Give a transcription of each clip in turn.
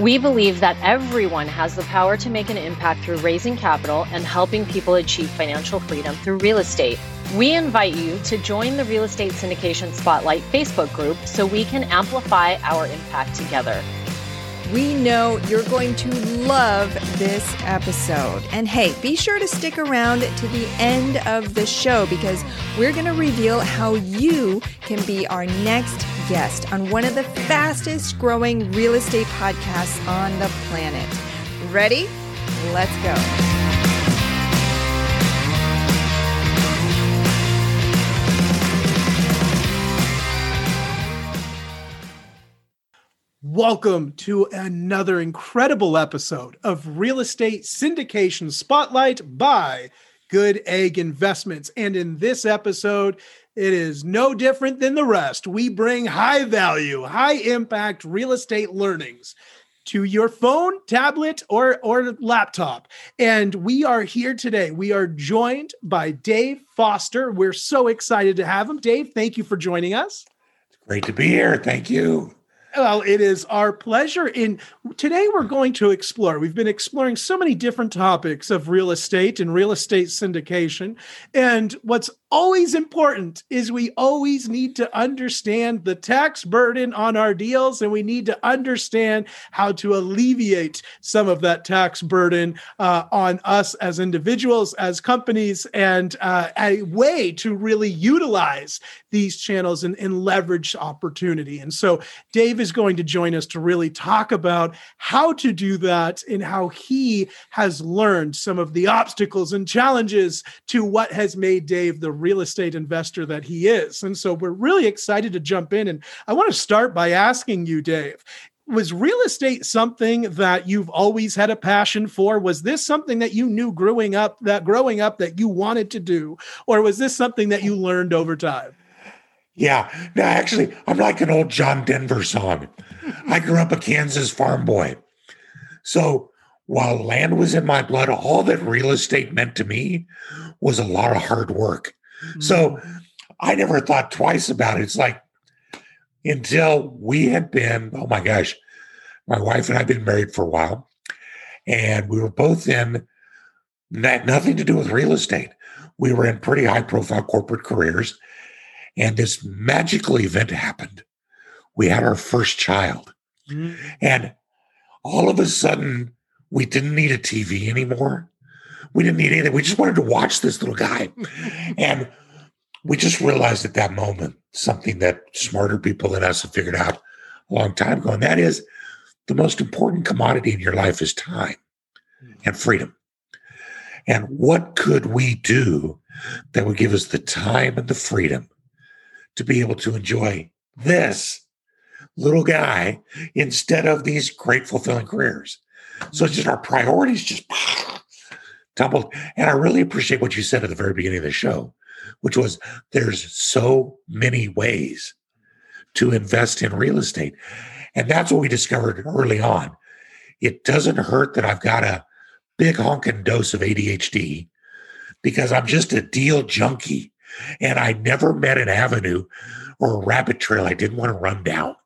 We believe that everyone has the power to make an impact through raising capital and helping people achieve financial freedom through real estate. We invite you to join the Real Estate Syndication Spotlight Facebook group so we can amplify our impact together. We know you're going to love this episode. And hey, be sure to stick around to the end of the show because we're going to reveal how you can be our next guest on one of the fastest growing real estate podcasts on the planet. Ready? Let's go. Welcome to another incredible episode of Real Estate Syndication Spotlight by Good Egg Investments. And in this episode, it is no different than the rest. We bring high value, high impact real estate learnings to your phone, tablet, or, or laptop. And we are here today. We are joined by Dave Foster. We're so excited to have him. Dave, thank you for joining us. It's great to be here. Thank you. Well, it is our pleasure. In today, we're going to explore. We've been exploring so many different topics of real estate and real estate syndication. And what's always important is we always need to understand the tax burden on our deals and we need to understand how to alleviate some of that tax burden uh, on us as individuals as companies and uh, a way to really utilize these channels and, and leverage opportunity. And so dave is going to join us to really talk about how to do that and how he has learned some of the obstacles and challenges to what has made dave the real estate investor that he is. And so we're really excited to jump in. And I want to start by asking you, Dave, was real estate something that you've always had a passion for? Was this something that you knew growing up that growing up that you wanted to do? Or was this something that you learned over time? Yeah. No actually i'm like an old john denver song. I grew up a kansas farm boy. So while land was in my blood all that real estate meant to me was a lot of hard work so mm-hmm. I never thought twice about it. It's like until we had been, oh my gosh, my wife and I had been married for a while, and we were both in had nothing to do with real estate. We were in pretty high profile corporate careers, and this magical event happened. We had our first child, mm-hmm. and all of a sudden, we didn't need a TV anymore. We didn't need anything. We just wanted to watch this little guy. and we just realized at that moment something that smarter people than us have figured out a long time ago. And that is the most important commodity in your life is time and freedom. And what could we do that would give us the time and the freedom to be able to enjoy this little guy instead of these great fulfilling careers? So it's just our priorities just tumbled. And I really appreciate what you said at the very beginning of the show, which was there's so many ways to invest in real estate. And that's what we discovered early on. It doesn't hurt that I've got a big honking dose of ADHD because I'm just a deal junkie and I never met an avenue or a rabbit trail I didn't want to run down.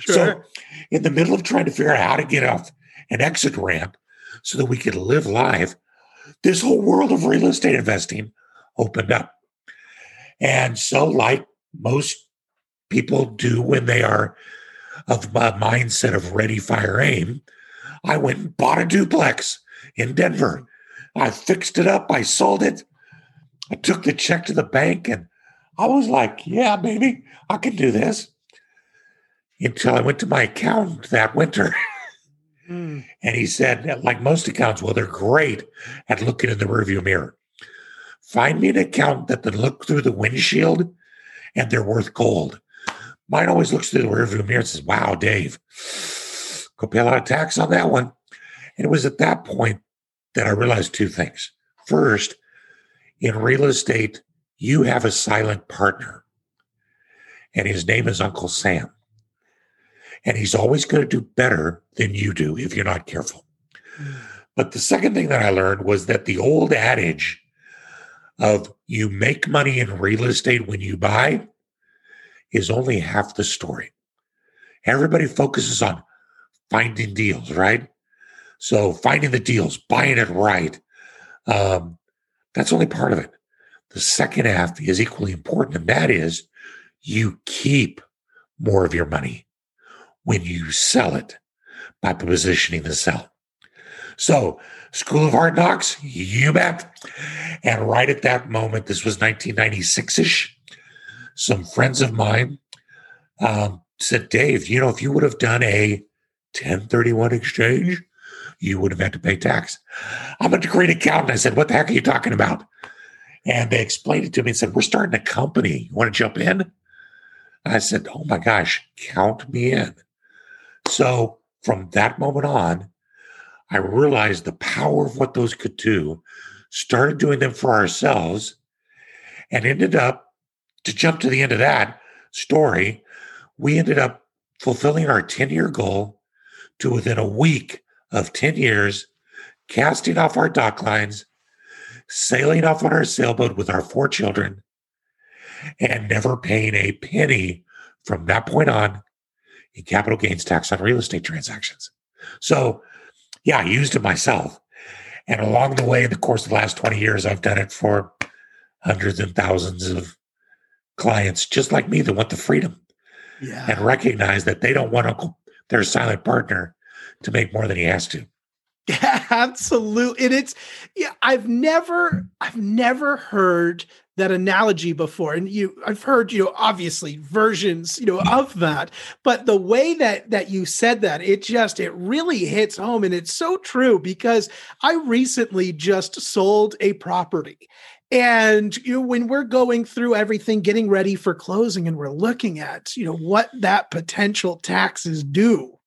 Sure. So, in the middle of trying to figure out how to get off an exit ramp so that we could live life, this whole world of real estate investing opened up. And so, like most people do when they are of a mindset of ready, fire, aim, I went and bought a duplex in Denver. I fixed it up, I sold it, I took the check to the bank, and I was like, yeah, baby, I can do this. Until I went to my accountant that winter. And he said, like most accounts, well, they're great at looking in the rearview mirror. Find me an account that can look through the windshield and they're worth gold. Mine always looks through the rearview mirror and says, wow, Dave, go pay a lot of tax on that one. And it was at that point that I realized two things. First, In real estate, you have a silent partner, and his name is Uncle Sam. And he's always going to do better than you do if you're not careful. But the second thing that I learned was that the old adage of you make money in real estate when you buy is only half the story. Everybody focuses on finding deals, right? So finding the deals, buying it right, um, that's only part of it. The second half is equally important, and that is you keep more of your money when you sell it by positioning the sell. So, School of Hard Knocks, you bet. And right at that moment, this was 1996 ish, some friends of mine um, said, Dave, you know, if you would have done a 1031 exchange, you would have had to pay tax. I'm a great accountant. I said, What the heck are you talking about? And they explained it to me and said, We're starting a company. You want to jump in? I said, Oh my gosh, count me in. So from that moment on, I realized the power of what those could do, started doing them for ourselves, and ended up to jump to the end of that story. We ended up fulfilling our 10 year goal to within a week of 10 years, casting off our dock lines, sailing off on our sailboat with our four children, and never paying a penny from that point on in capital gains tax on real estate transactions. So yeah, I used it myself. And along the way, in the course of the last 20 years, I've done it for hundreds and thousands of clients just like me that want the freedom yeah. and recognize that they don't want Uncle, their silent partner to make more than he has to. Yeah, absolutely. And it's yeah, I've never I've never heard that analogy before. And you i've heard you know obviously versions you know of that. But the way that that you said that it just it really hits home. And it's so true because i recently just sold a property. And you know, when we're going through everything getting ready for closing and we're looking at you know what that potential taxes do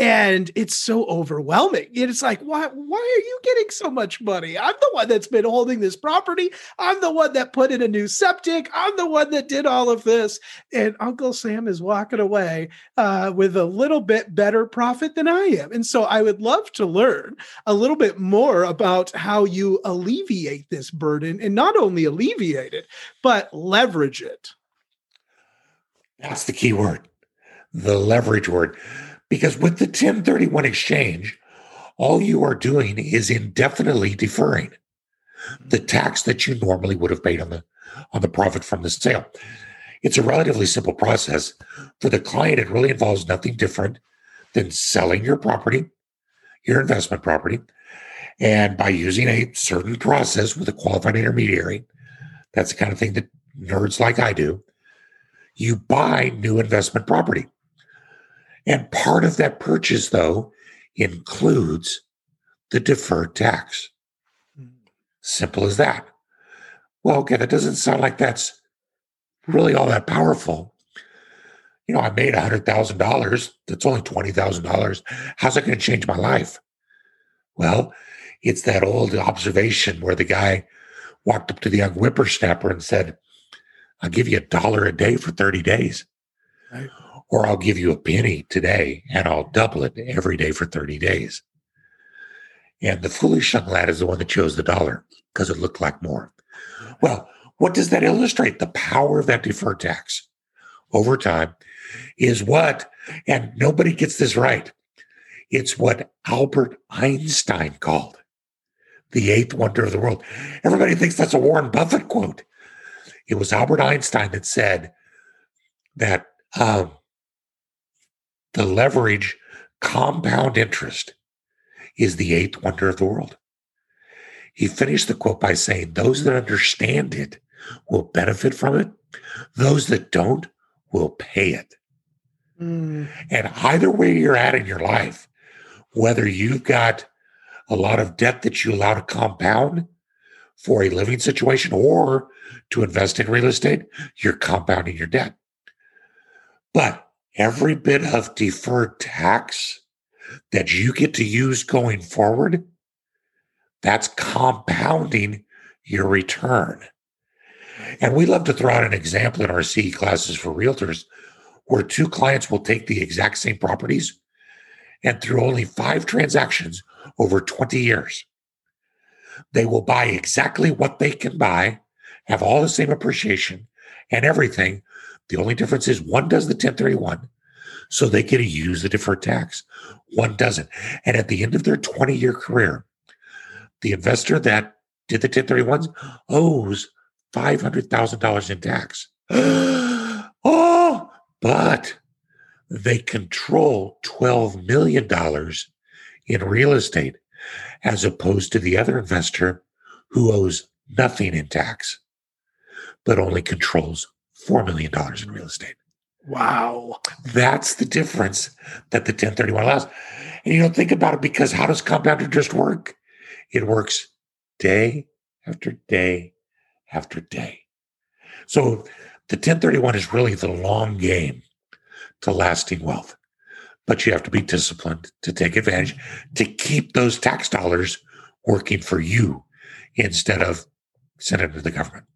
and it's so overwhelming. It's like, why why are you getting so much money? I'm the one that's been holding this property. I'm the one that put in a new septic. I'm the one that did all of this. And Uncle Sam is walking away uh, with a little bit better profit than I am. And so I would love to learn a little bit more about how you alleviate this burden and not only alleviate it, but leverage it. That's the key word, the leverage word because with the 1031 exchange, all you are doing is indefinitely deferring the mm-hmm. tax that you normally would have paid on the on the profit from the sale. It's a relatively simple process. For the client, it really involves nothing different than selling your property, your investment property, and by using a certain process with a qualified intermediary, that's the kind of thing that nerds like I do, you buy new investment property. And part of that purchase, though, includes the deferred tax. Hmm. Simple as that. Well, okay, that doesn't sound like that's really all that powerful. You know, I made $100,000. That's only $20,000. How's that going to change my life? Well, it's that old observation where the guy walked up to the young whippersnapper and said, I'll give you a dollar a day for 30 days. Right or I'll give you a penny today and I'll double it every day for 30 days. And the foolish young lad is the one that chose the dollar because it looked like more. Well, what does that illustrate? The power of that deferred tax over time is what, and nobody gets this right, it's what Albert Einstein called the eighth wonder of the world. Everybody thinks that's a Warren Buffett quote. It was Albert Einstein that said that um, the leverage compound interest is the eighth wonder of the world. He finished the quote by saying, Those that understand it will benefit from it, those that don't will pay it. Mm. And either way you're at in your life, whether you've got a lot of debt that you allow to compound for a living situation or to invest in real estate, you're compounding your debt. But every bit of deferred tax that you get to use going forward, that's compounding your return. And we love to throw out an example in our CE classes for realtors where two clients will take the exact same properties and through only five transactions over 20 years, they will buy exactly what they can buy, have all the same appreciation and everything. The only difference is one does the 1031, so they get to use the deferred tax. One doesn't. And at the end of their 20 year career, the investor that did the 1031s owes $500,000 in tax. oh, but they control $12 million in real estate as opposed to the other investor who owes nothing in tax, but only controls $4 million in real estate. Wow. That's the difference that the 1031 allows. And you don't think about it because how does compound interest work? It works day after day after day. So the 1031 is really the long game to lasting wealth. But you have to be disciplined to take advantage to keep those tax dollars working for you instead of sending to the government.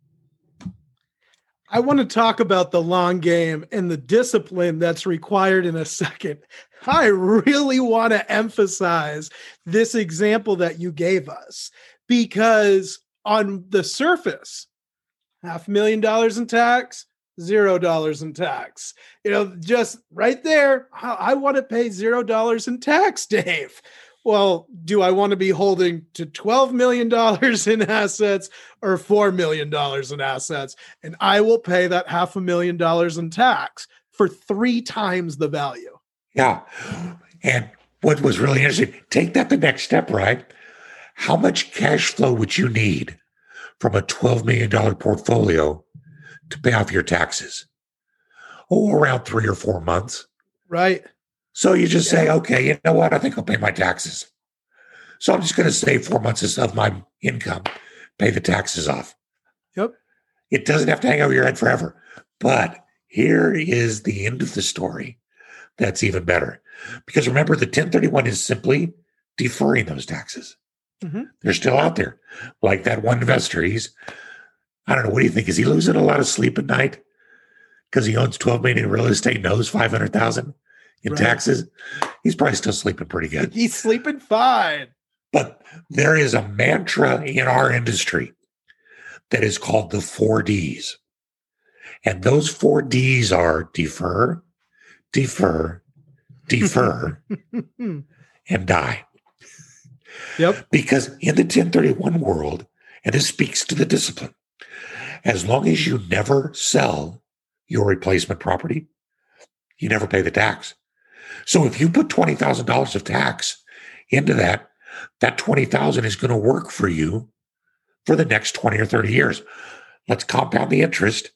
I want to talk about the long game and the discipline that's required in a second. I really want to emphasize this example that you gave us because on the surface, half a million dollars in tax, zero dollars in tax. You know, just right there, I want to pay zero dollars in tax, Dave. Well, do I want to be holding to $12 million in assets or $4 million in assets? And I will pay that half a million dollars in tax for three times the value. Yeah. And what was really interesting, take that the next step, right? How much cash flow would you need from a $12 million portfolio to pay off your taxes? Oh, around three or four months. Right. So you just say, okay, you know what? I think I'll pay my taxes. So I'm just going to save four months of my income, pay the taxes off. Yep. It doesn't have to hang over your head forever. But here is the end of the story that's even better. Because remember, the 1031 is simply deferring those taxes. Mm-hmm. They're still out there. Like that one investor, he's, I don't know, what do you think? Is he losing a lot of sleep at night? Because he owns 12 million in real estate, knows 500,000 in right. taxes. He's probably still sleeping pretty good. He's sleeping fine. But there is a mantra in our industry that is called the four D's. And those four D's are defer, defer, defer, and die. Yep. Because in the 1031 world, and this speaks to the discipline, as long as you never sell your replacement property, you never pay the tax. So if you put $20,000 of tax into that, that 20,000 is going to work for you for the next 20 or 30 years. Let's compound the interest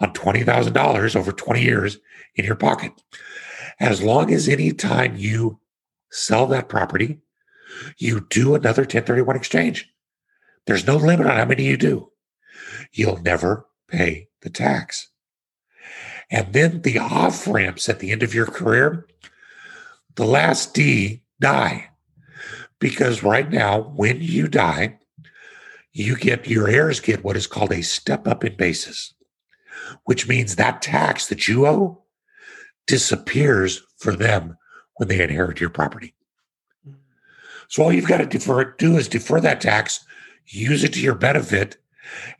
on $20,000 over 20 years in your pocket. As long as any time you sell that property, you do another 1031 exchange. There's no limit on how many you do. You'll never pay the tax. And then the off ramps at the end of your career, the last D die. Because right now, when you die, you get your heirs get what is called a step up in basis, which means that tax that you owe disappears for them when they inherit your property. So all you've got to defer, do is defer that tax, use it to your benefit,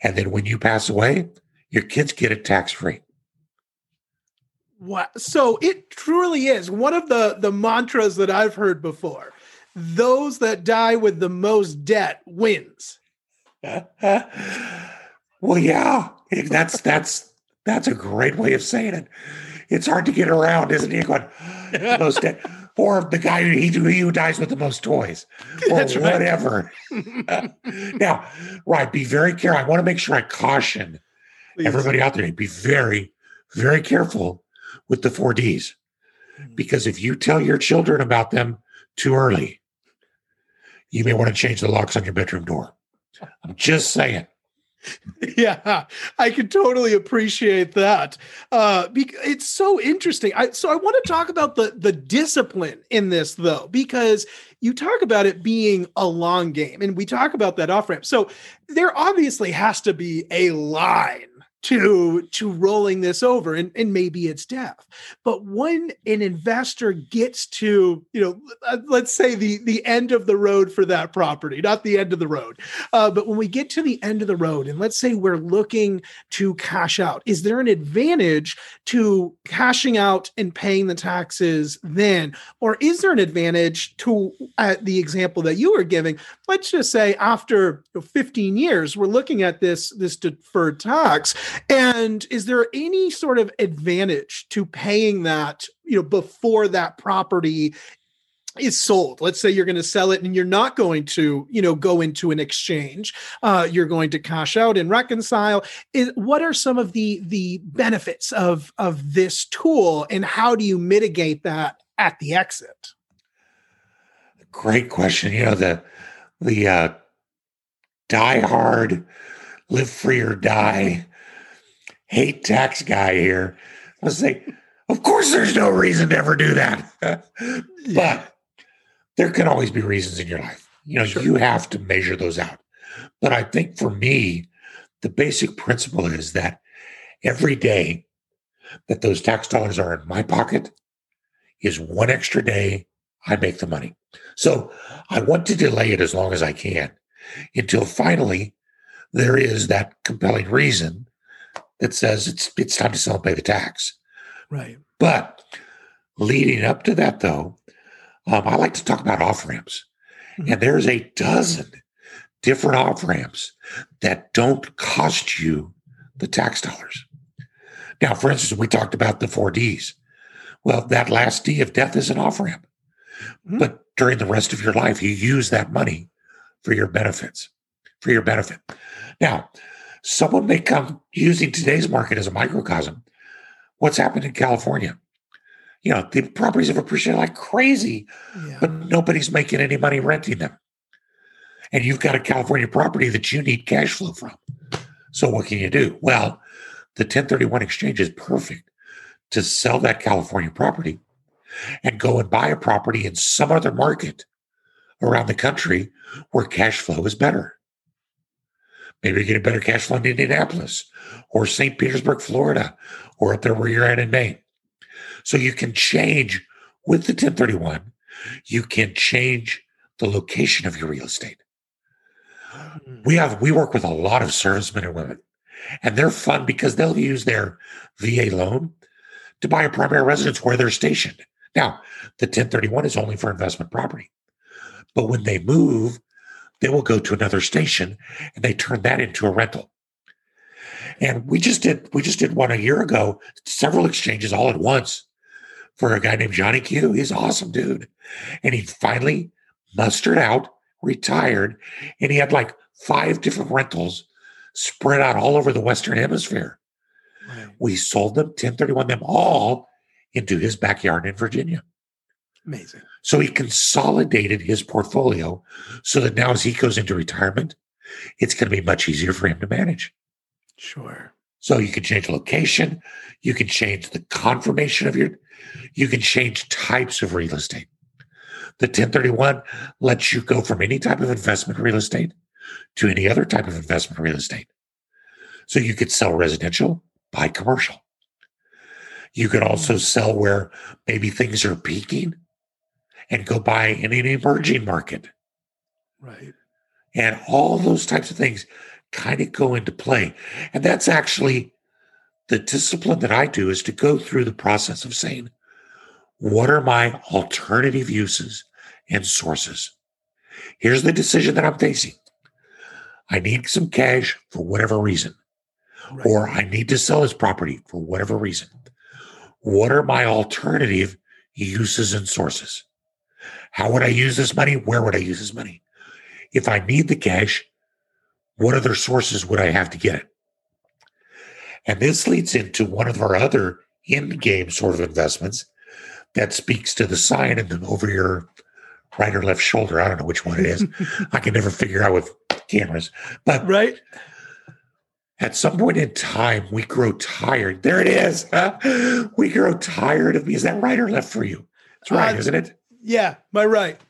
and then when you pass away, your kids get it tax free. What? So it truly is one of the the mantras that I've heard before. Those that die with the most debt wins. well, yeah, that's that's that's a great way of saying it. It's hard to get around, isn't it? Going most debt, or the guy who, who dies with the most toys, or that's whatever. now, right, be very careful. I want to make sure I caution Please. everybody out there. Be very, very careful with the four Ds. Mm-hmm. Because if you tell your children about them too early, you may want to change the locks on your bedroom door. I'm just saying. yeah, I can totally appreciate that. Uh, it's so interesting. I, so I want to talk about the the discipline in this though, because you talk about it being a long game, and we talk about that off ramp. So there obviously has to be a line to to rolling this over and, and maybe it's death. But when an investor gets to you know uh, let's say the the end of the road for that property not the end of the road uh, but when we get to the end of the road and let's say we're looking to cash out is there an advantage to cashing out and paying the taxes then? Or is there an advantage to uh, the example that you were giving? Let's just say after 15 years we're looking at this this deferred tax and is there any sort of advantage to paying that, you know, before that property is sold? Let's say you're going to sell it and you're not going to you know go into an exchange. Uh, you're going to cash out and reconcile. Is, what are some of the the benefits of of this tool and how do you mitigate that at the exit? Great question. You know the the uh die hard live free or die hate tax guy here. Let's say, of course, there's no reason to ever do that. but there can always be reasons in your life. You know, sure. you have to measure those out. But I think for me, the basic principle is that every day that those tax dollars are in my pocket is one extra day I make the money. So I want to delay it as long as I can until finally there is that compelling reason that says it's it's time to sell and pay the tax. Right. But leading up to that, though, um, I like to talk about off ramps, mm-hmm. and there's a dozen different off ramps that don't cost you the tax dollars. Now, for instance, we talked about the four Ds. Well, that last D of death is an off ramp, mm-hmm. but during the rest of your life, you use that money for your benefits, for your benefit. Now, someone may come using today's market as a microcosm. What's happened in California? You know, the properties have appreciated like crazy, yeah. but nobody's making any money renting them. And you've got a California property that you need cash flow from. So what can you do? Well, the 1031 exchange is perfect to sell that California property and go and buy a property in some other market around the country where cash flow is better. Maybe you get a better cash flow in Indianapolis or St. Petersburg, Florida, or up there where you're at in Maine. So you can change with the 1031, you can change the location of your real estate. Hmm. We have we work with a lot of servicemen and women, and they're fun because they'll use their VA loan to buy a primary residence where they're stationed. Now, the 1031 is only for investment property. But when they move, they will go to another station and they turn that into a rental. And we just did we just did one a year ago, several exchanges all at once for a guy named Johnny Q. He's awesome dude. And he finally mustered out, retired, and he had like five different rentals spread out all over the Western Hemisphere. Right. We sold them 1031 them all into his backyard in Virginia. Amazing. So he consolidated his portfolio so that now as he goes into retirement, it's going to be much easier for him to manage. Sure. So you can change location, you can change the confirmation of your, you can change types of real estate. The 1031 lets you go from any type of investment real estate to any other type of investment real estate. So you could sell residential, buy commercial. You could also hmm. sell where maybe things are peaking and go buy in an emerging market. Right. And all those types of things kind of go into play. And that's actually the discipline that I do is to go through the process of saying, what are my alternative uses and sources? Here's the decision that I'm facing. I need some cash for whatever reason, right. or I need to sell this property for whatever reason. What are my alternative uses and sources? How would I use this money? Where would I use this money? If I need the cash, what other sources would I have to get it? And this leads into one of our other in game sort of investments that speaks to the sign and then over your right or left shoulder. I don't know which one it is. I can never figure out with cameras. But right. at some point in time, we grow tired. There it is. Huh? We grow tired of me. Is that right or left for you? It's right, uh, isn't it? Yeah, my right.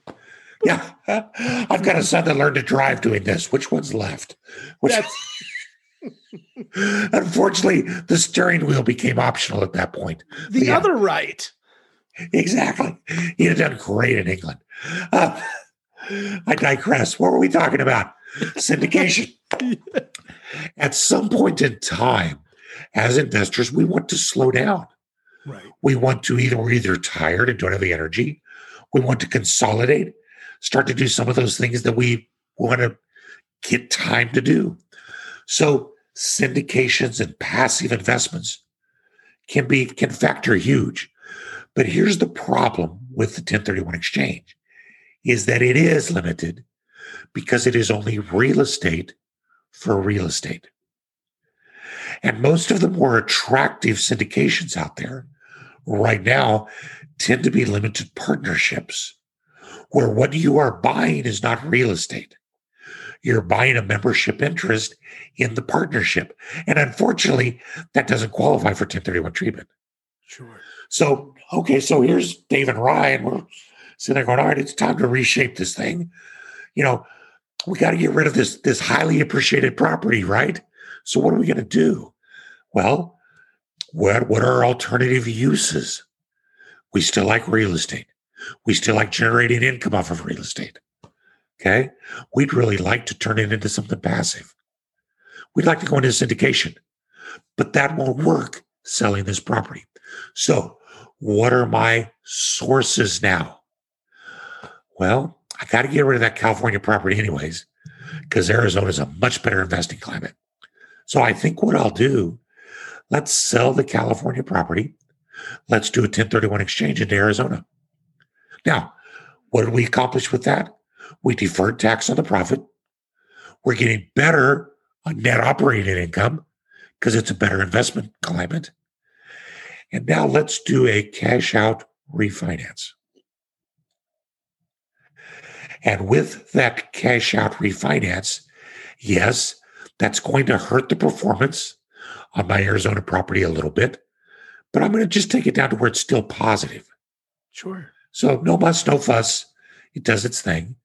Yeah. I've got a son that learned to drive doing this. Which one's left? Which Unfortunately, the steering wheel became optional at that point. The yeah. other right. Exactly. He had done great in England. Uh, I digress. What were we talking about? Syndication. At some point in time, as investors, we want to slow down. Right. We want to either we're either tired and don't have the energy. We want to consolidate, start to do some of those things that we want to get time to do. So syndications and passive investments can be can factor huge. But here's the problem with the 1031 exchange is that it is limited because it is only real estate for real estate. And most of the more attractive syndications out there right now tend to be limited partnerships where what you are buying is not real estate. You're buying a membership interest in the partnership. And unfortunately, that doesn't qualify for 1031 treatment. Sure. So, okay, so here's Dave and Ryan. We're sitting there going, all right, it's time to reshape this thing. You know, we got to get rid of this, this highly appreciated property, right? So what are we going to do? Well, what, what are our alternative uses? We still like real estate. We still like generating income off of real estate. Okay. We'd really like to turn it into something passive. We'd like to go into syndication, but that won't work selling this property. So, what are my sources now? Well, I got to get rid of that California property, anyways, because Arizona is a much better investing climate. So, I think what I'll do, let's sell the California property. Let's do a 1031 exchange into Arizona. Now, what did we accomplish with that? We deferred tax on the profit. We're getting better on net operating income because it's a better investment climate. And now let's do a cash out refinance. And with that cash out refinance, yes, that's going to hurt the performance on my Arizona property a little bit, but I'm going to just take it down to where it's still positive. Sure. So no muss, no fuss. It does its thing.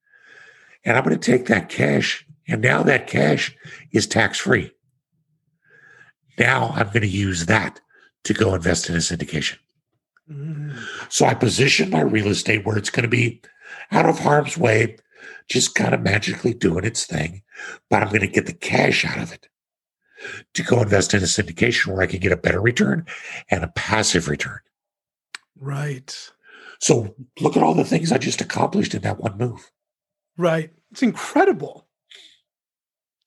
And I'm going to take that cash, and now that cash is tax free. Now I'm going to use that to go invest in a syndication. Mm. So I position my real estate where it's going to be out of harm's way, just kind of magically doing its thing, but I'm going to get the cash out of it to go invest in a syndication where I can get a better return and a passive return. Right. So look at all the things I just accomplished in that one move. Right. It's incredible.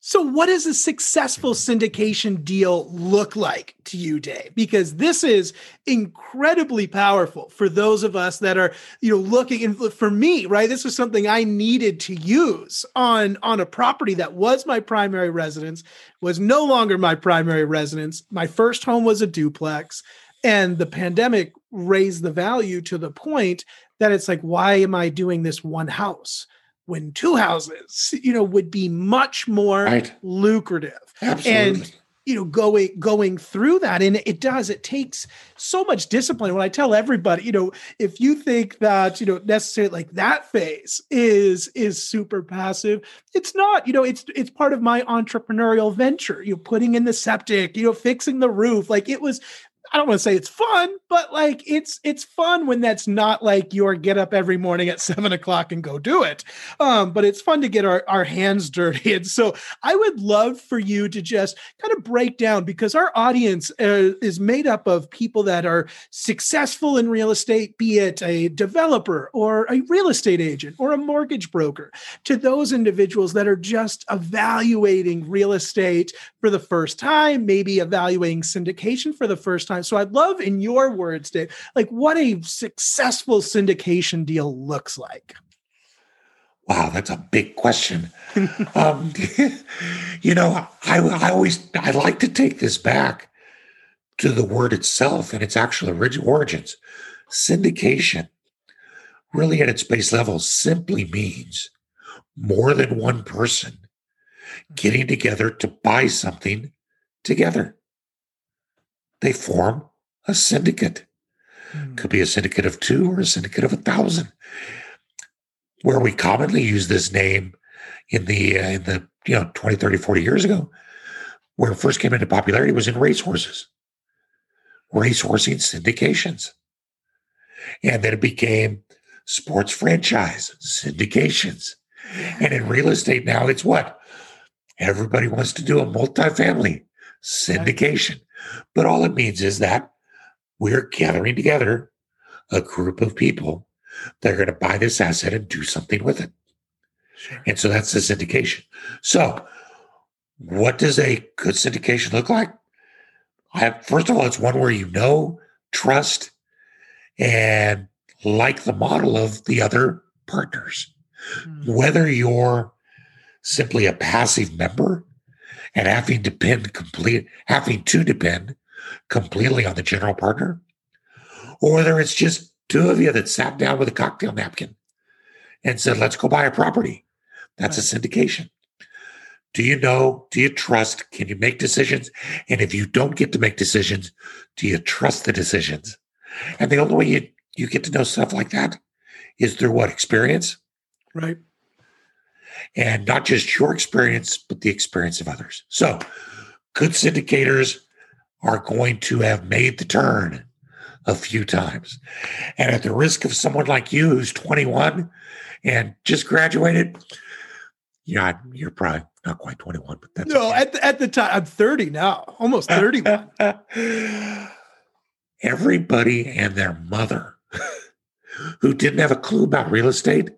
So, what does a successful syndication deal look like to you, Dave? Because this is incredibly powerful for those of us that are, you know, looking. And for me, right, this was something I needed to use on on a property that was my primary residence, was no longer my primary residence. My first home was a duplex, and the pandemic raised the value to the point that it's like, why am I doing this one house? When two houses, you know, would be much more right. lucrative. Absolutely. And you know, going going through that, and it does. It takes so much discipline. When I tell everybody, you know, if you think that you know necessarily like that phase is is super passive, it's not. You know, it's it's part of my entrepreneurial venture. You know, putting in the septic, you know, fixing the roof. Like it was I don't want to say it's fun, but like it's it's fun when that's not like your get up every morning at seven o'clock and go do it. Um, but it's fun to get our, our hands dirty. And so I would love for you to just kind of break down because our audience uh, is made up of people that are successful in real estate, be it a developer or a real estate agent or a mortgage broker, to those individuals that are just evaluating real estate for the first time, maybe evaluating syndication for the first time So I'd love, in your words, Dave, like what a successful syndication deal looks like. Wow, that's a big question. um, you know, I, I always I like to take this back to the word itself and its actual origins. Syndication, really at its base level, simply means more than one person getting together to buy something together. They form a syndicate. Hmm. Could be a syndicate of two or a syndicate of a thousand. Where we commonly use this name in the uh, in the you know 20, 30, 40 years ago, where it first came into popularity was in racehorses. Racehorsing syndications. And then it became sports franchise syndications. And in real estate now, it's what? Everybody wants to do a multifamily syndication. But all it means is that we're gathering together a group of people that are going to buy this asset and do something with it. Sure. And so that's the syndication. So, what does a good syndication look like? I, have, first of all, it's one where you know, trust, and like the model of the other partners. Hmm. Whether you're simply a passive member and having to depend complete having to depend completely on the general partner, or whether it's just two of you that sat down with a cocktail napkin and said, let's go buy a property. That's a syndication. Do you know? Do you trust? Can you make decisions? And if you don't get to make decisions, do you trust the decisions? And the only way you, you get to know stuff like that is through what? Experience. Right. And not just your experience, but the experience of others. So good syndicators are going to have made the turn a few times. And at the risk of someone like you who's 21 and just graduated, yeah, you're probably not quite 21, but that's No, okay. at the, at the time, I'm 30 now, almost 31. Everybody and their mother who didn't have a clue about real estate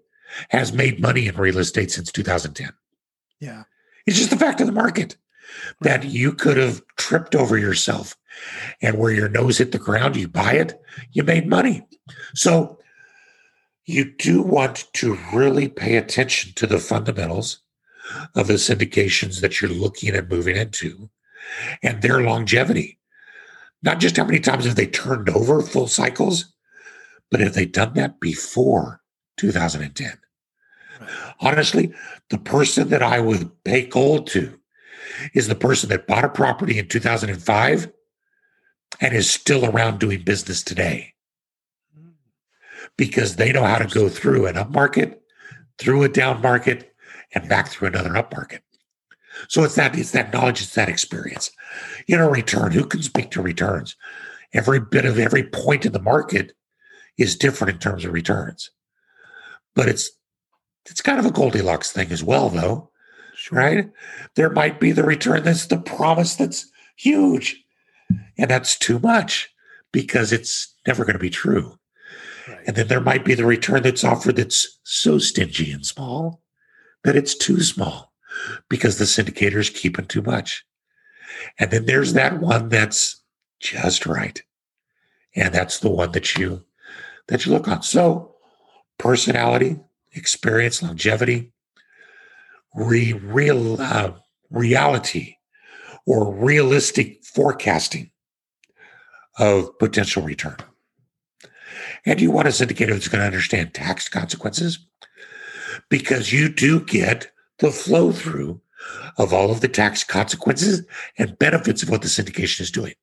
has made money in real estate since 2010. yeah. It's just the fact of the market that you could have tripped over yourself and where your nose hit the ground, you buy it, you made money. So you do want to really pay attention to the fundamentals of the syndications that you're looking at moving into and their longevity. Not just how many times have they turned over full cycles, but have they done that before 2010? Honestly, the person that I would pay gold to is the person that bought a property in 2005 and is still around doing business today because they know how to go through an up market, through a down market, and back through another up market. So it's that it's that knowledge, it's that experience. You know, return. Who can speak to returns? Every bit of every point in the market is different in terms of returns, but it's it's kind of a Goldilocks thing as well, though Sure. right? There might be the return that's the promise that's huge, and that's too much because it's never going to be true. Right. And then there might be the return that's offered that's so stingy and small that it's too small because the syndicator's keeping too much. And then there's that one that's just right. And that's the one that you that you look on. So personality, experience, longevity, re, real uh, reality or realistic forecasting of potential return. And you want a syndicator that's going to understand tax consequences because you do get the flow through of all of the tax consequences and benefits of what the syndication is doing.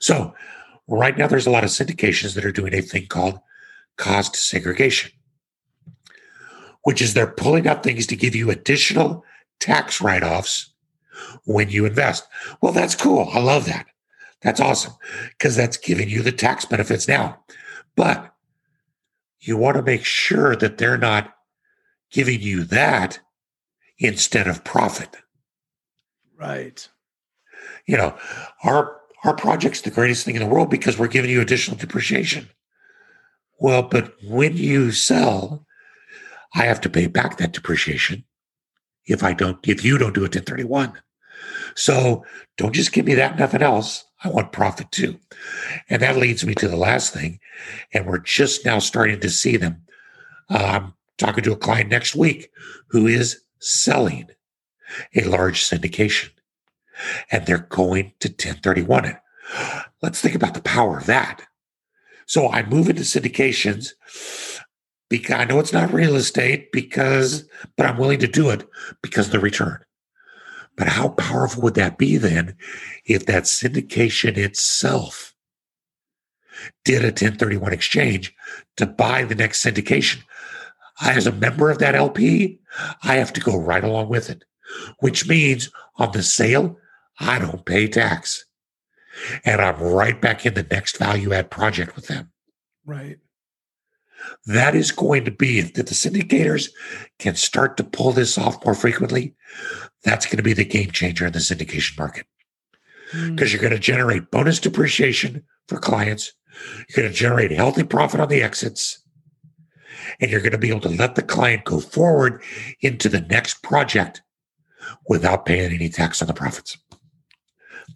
So, right now, there's a lot of syndications that are doing a thing called cost segregation, which is they're pulling out things to give you additional tax write offs when you invest. Well, that's cool. I love that. That's awesome because that's giving you the tax benefits now. But you want to make sure that they're not giving you that instead of profit. Right. You know, our our project's the greatest thing in the world because we're giving you additional depreciation. Well, but when you sell, I have to pay back that depreciation if I don't, if you don't do a 1031. So don't just give me that, nothing else. I want profit too. And that leads me to the last thing. And we're just now starting to see them. Uh, I'm talking to a client next week who is selling a large syndication and they're going to 1031 it. Let's think about the power of that. So I move into syndications because I know it's not real estate because, but I'm willing to do it because the return. But how powerful would that be then if that syndication itself did a 1031 exchange to buy the next syndication? I, as a member of that LP, I have to go right along with it, which means on the sale, I don't pay tax. And I'm right back in the next value add project with them. Right. That is going to be, if the syndicators can start to pull this off more frequently, that's going to be the game changer in the syndication market. Because mm. you're going to generate bonus depreciation for clients. You're going to generate healthy profit on the exits. And you're going to be able to let the client go forward into the next project without paying any tax on the profits.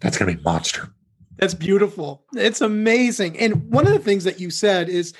That's going to be monster. That's beautiful. It's amazing. And one of the things that you said is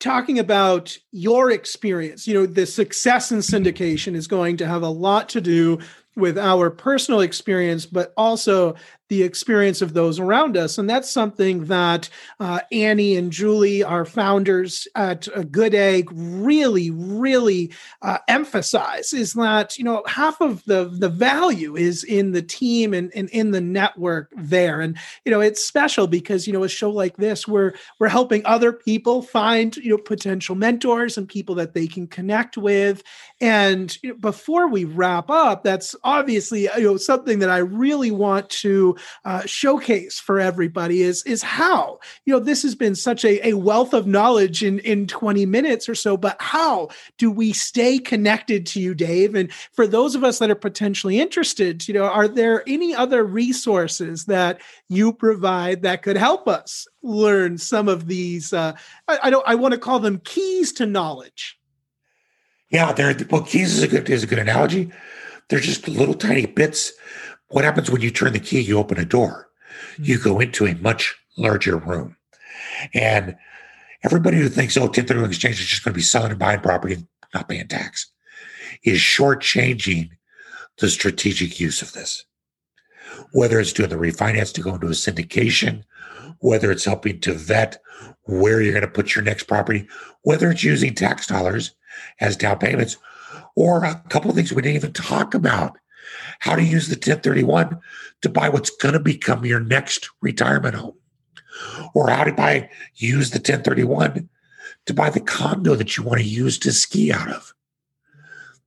talking about your experience. You know, the success in syndication is going to have a lot to do with our personal experience, but also the experience of those around us. And that's something that uh, Annie and Julie, our founders at uh, Good Egg, really, really uh, emphasize is that, you know, half of the, the value is in the team and, and in the network there. And, you know, it's special because, you know, a show like this, we're, we're helping other people find, you know, potential mentors and people that they can connect with. And you know, before we wrap up, that's obviously, you know, something that I really want to uh, showcase for everybody is is how. You know this has been such a, a wealth of knowledge in in 20 minutes or so but how do we stay connected to you dave? And for those of us that are potentially interested you know are there any other resources that you provide that could help us learn some of these uh, I, I don't i want to call them keys to knowledge? Yeah they're well keys is a good is a good analogy. They're just little tiny bits what happens when you turn the key, you open a door, you hmm. go into a much larger room. And everybody who thinks, oh, 1031 exchange is just going to be selling and buying property and not paying tax is shortchanging the strategic use of this. Whether it's doing the refinance to go into a syndication, whether it's helping to vet where you're going to put your next property, whether it's using tax dollars as down payments, or a couple of things we didn't even talk about how to use the 1031 to buy what's going to become your next retirement home, or how to buy use the 1031 to buy the condo that you want to use to ski out of.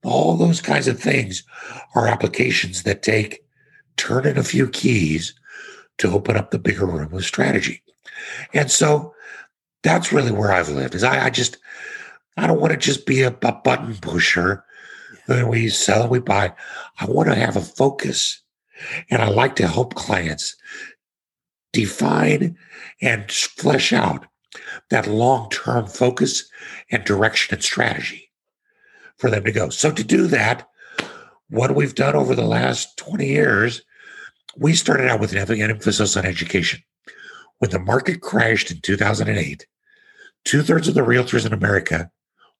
All those kinds of things are applications that take turning a few keys to open up the bigger room of strategy. And so that's really where I've lived is I, I just I don't want to just be a, a button pusher then we sell, we buy. I want to have a focus. And I like to help clients define and flesh out that long term focus and direction and strategy for them to go. So, to do that, what we've done over the last 20 years, we started out with an emphasis on education. When the market crashed in 2008, two thirds of the realtors in America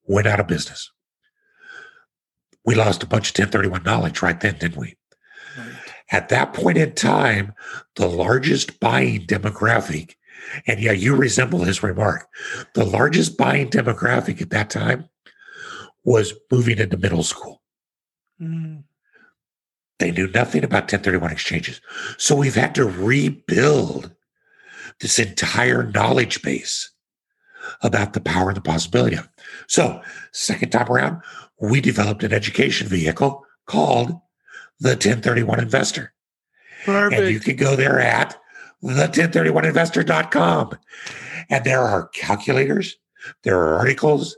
went out of business we lost a bunch of 1031 knowledge right then, didn't we? Right. At that point in time, the largest buying demographic, and yeah, you resemble his remark, the largest buying demographic at that time was moving into middle school. Mm. They knew nothing about 1031 exchanges. So we've had to rebuild this entire knowledge base about the power and the possibility of. So, second time around, we developed an education vehicle called the 1031 Investor. Perfect. And you can go there at the1031investor.com. And there are calculators, there are articles,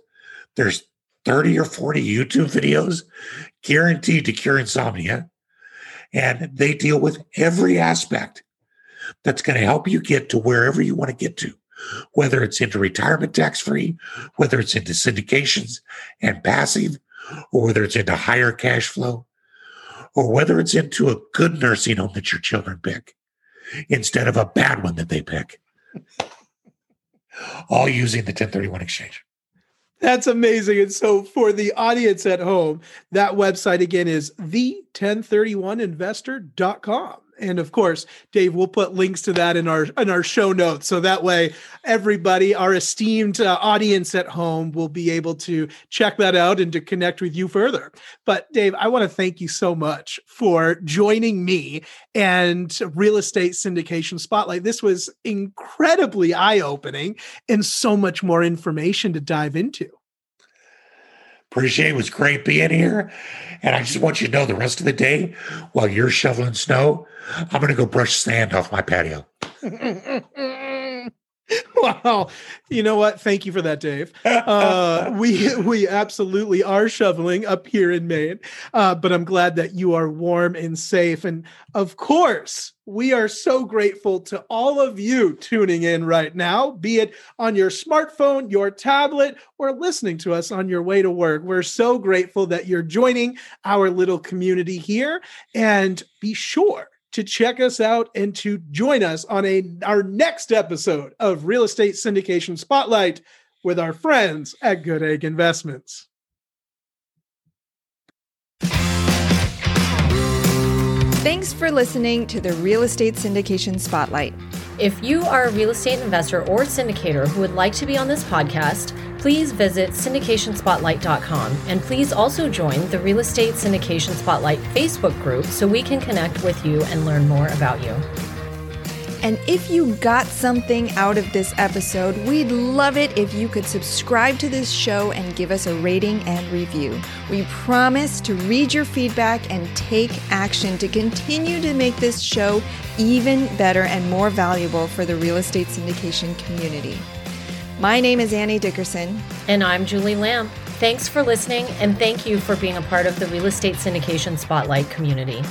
there's 30 or 40 YouTube videos guaranteed to cure insomnia. And they deal with every aspect that's going to help you get to wherever you want to get to whether it's into retirement tax free, whether it's into syndications and passive, or whether it's into higher cash flow, or whether it's into a good nursing home that your children pick instead of a bad one that they pick. All using the 1031 exchange. That's amazing. And so, for the audience at home, that website again is the1031investor.com. And of course, Dave, we'll put links to that in our in our show notes, so that way everybody, our esteemed uh, audience at home, will be able to check that out and to connect with you further. But Dave, I want to thank you so much for joining me and Real Estate Syndication Spotlight. This was incredibly eye opening and so much more information to dive into. Appreciate it. it was great being here. And I just want you to know the rest of the day while you're shoveling snow, I'm going to go brush sand off my patio. wow. You know what? Thank you for that, Dave. Uh, we we absolutely are shoveling up here in Maine, uh, but I'm glad that you are warm and safe. And of course, we are so grateful to all of you tuning in right now, be it on your smartphone, your tablet, or listening to us on your way to work. We're so grateful that you're joining our little community here. And be sure to check us out and to join us on a our next episode of Real Estate Syndication Spotlight with our friends at Good Egg Investments. Thanks for listening to the Real Estate Syndication Spotlight. If you are a real estate investor or syndicator who would like to be on this podcast, please visit syndicationspotlight.com and please also join the Real Estate Syndication Spotlight Facebook group so we can connect with you and learn more about you. And if you got something out of this episode, we'd love it if you could subscribe to this show and give us a rating and review. We promise to read your feedback and take action to continue to make this show even better and more valuable for the real estate syndication community. My name is Annie Dickerson. And I'm Julie Lam. Thanks for listening, and thank you for being a part of the Real Estate Syndication Spotlight community.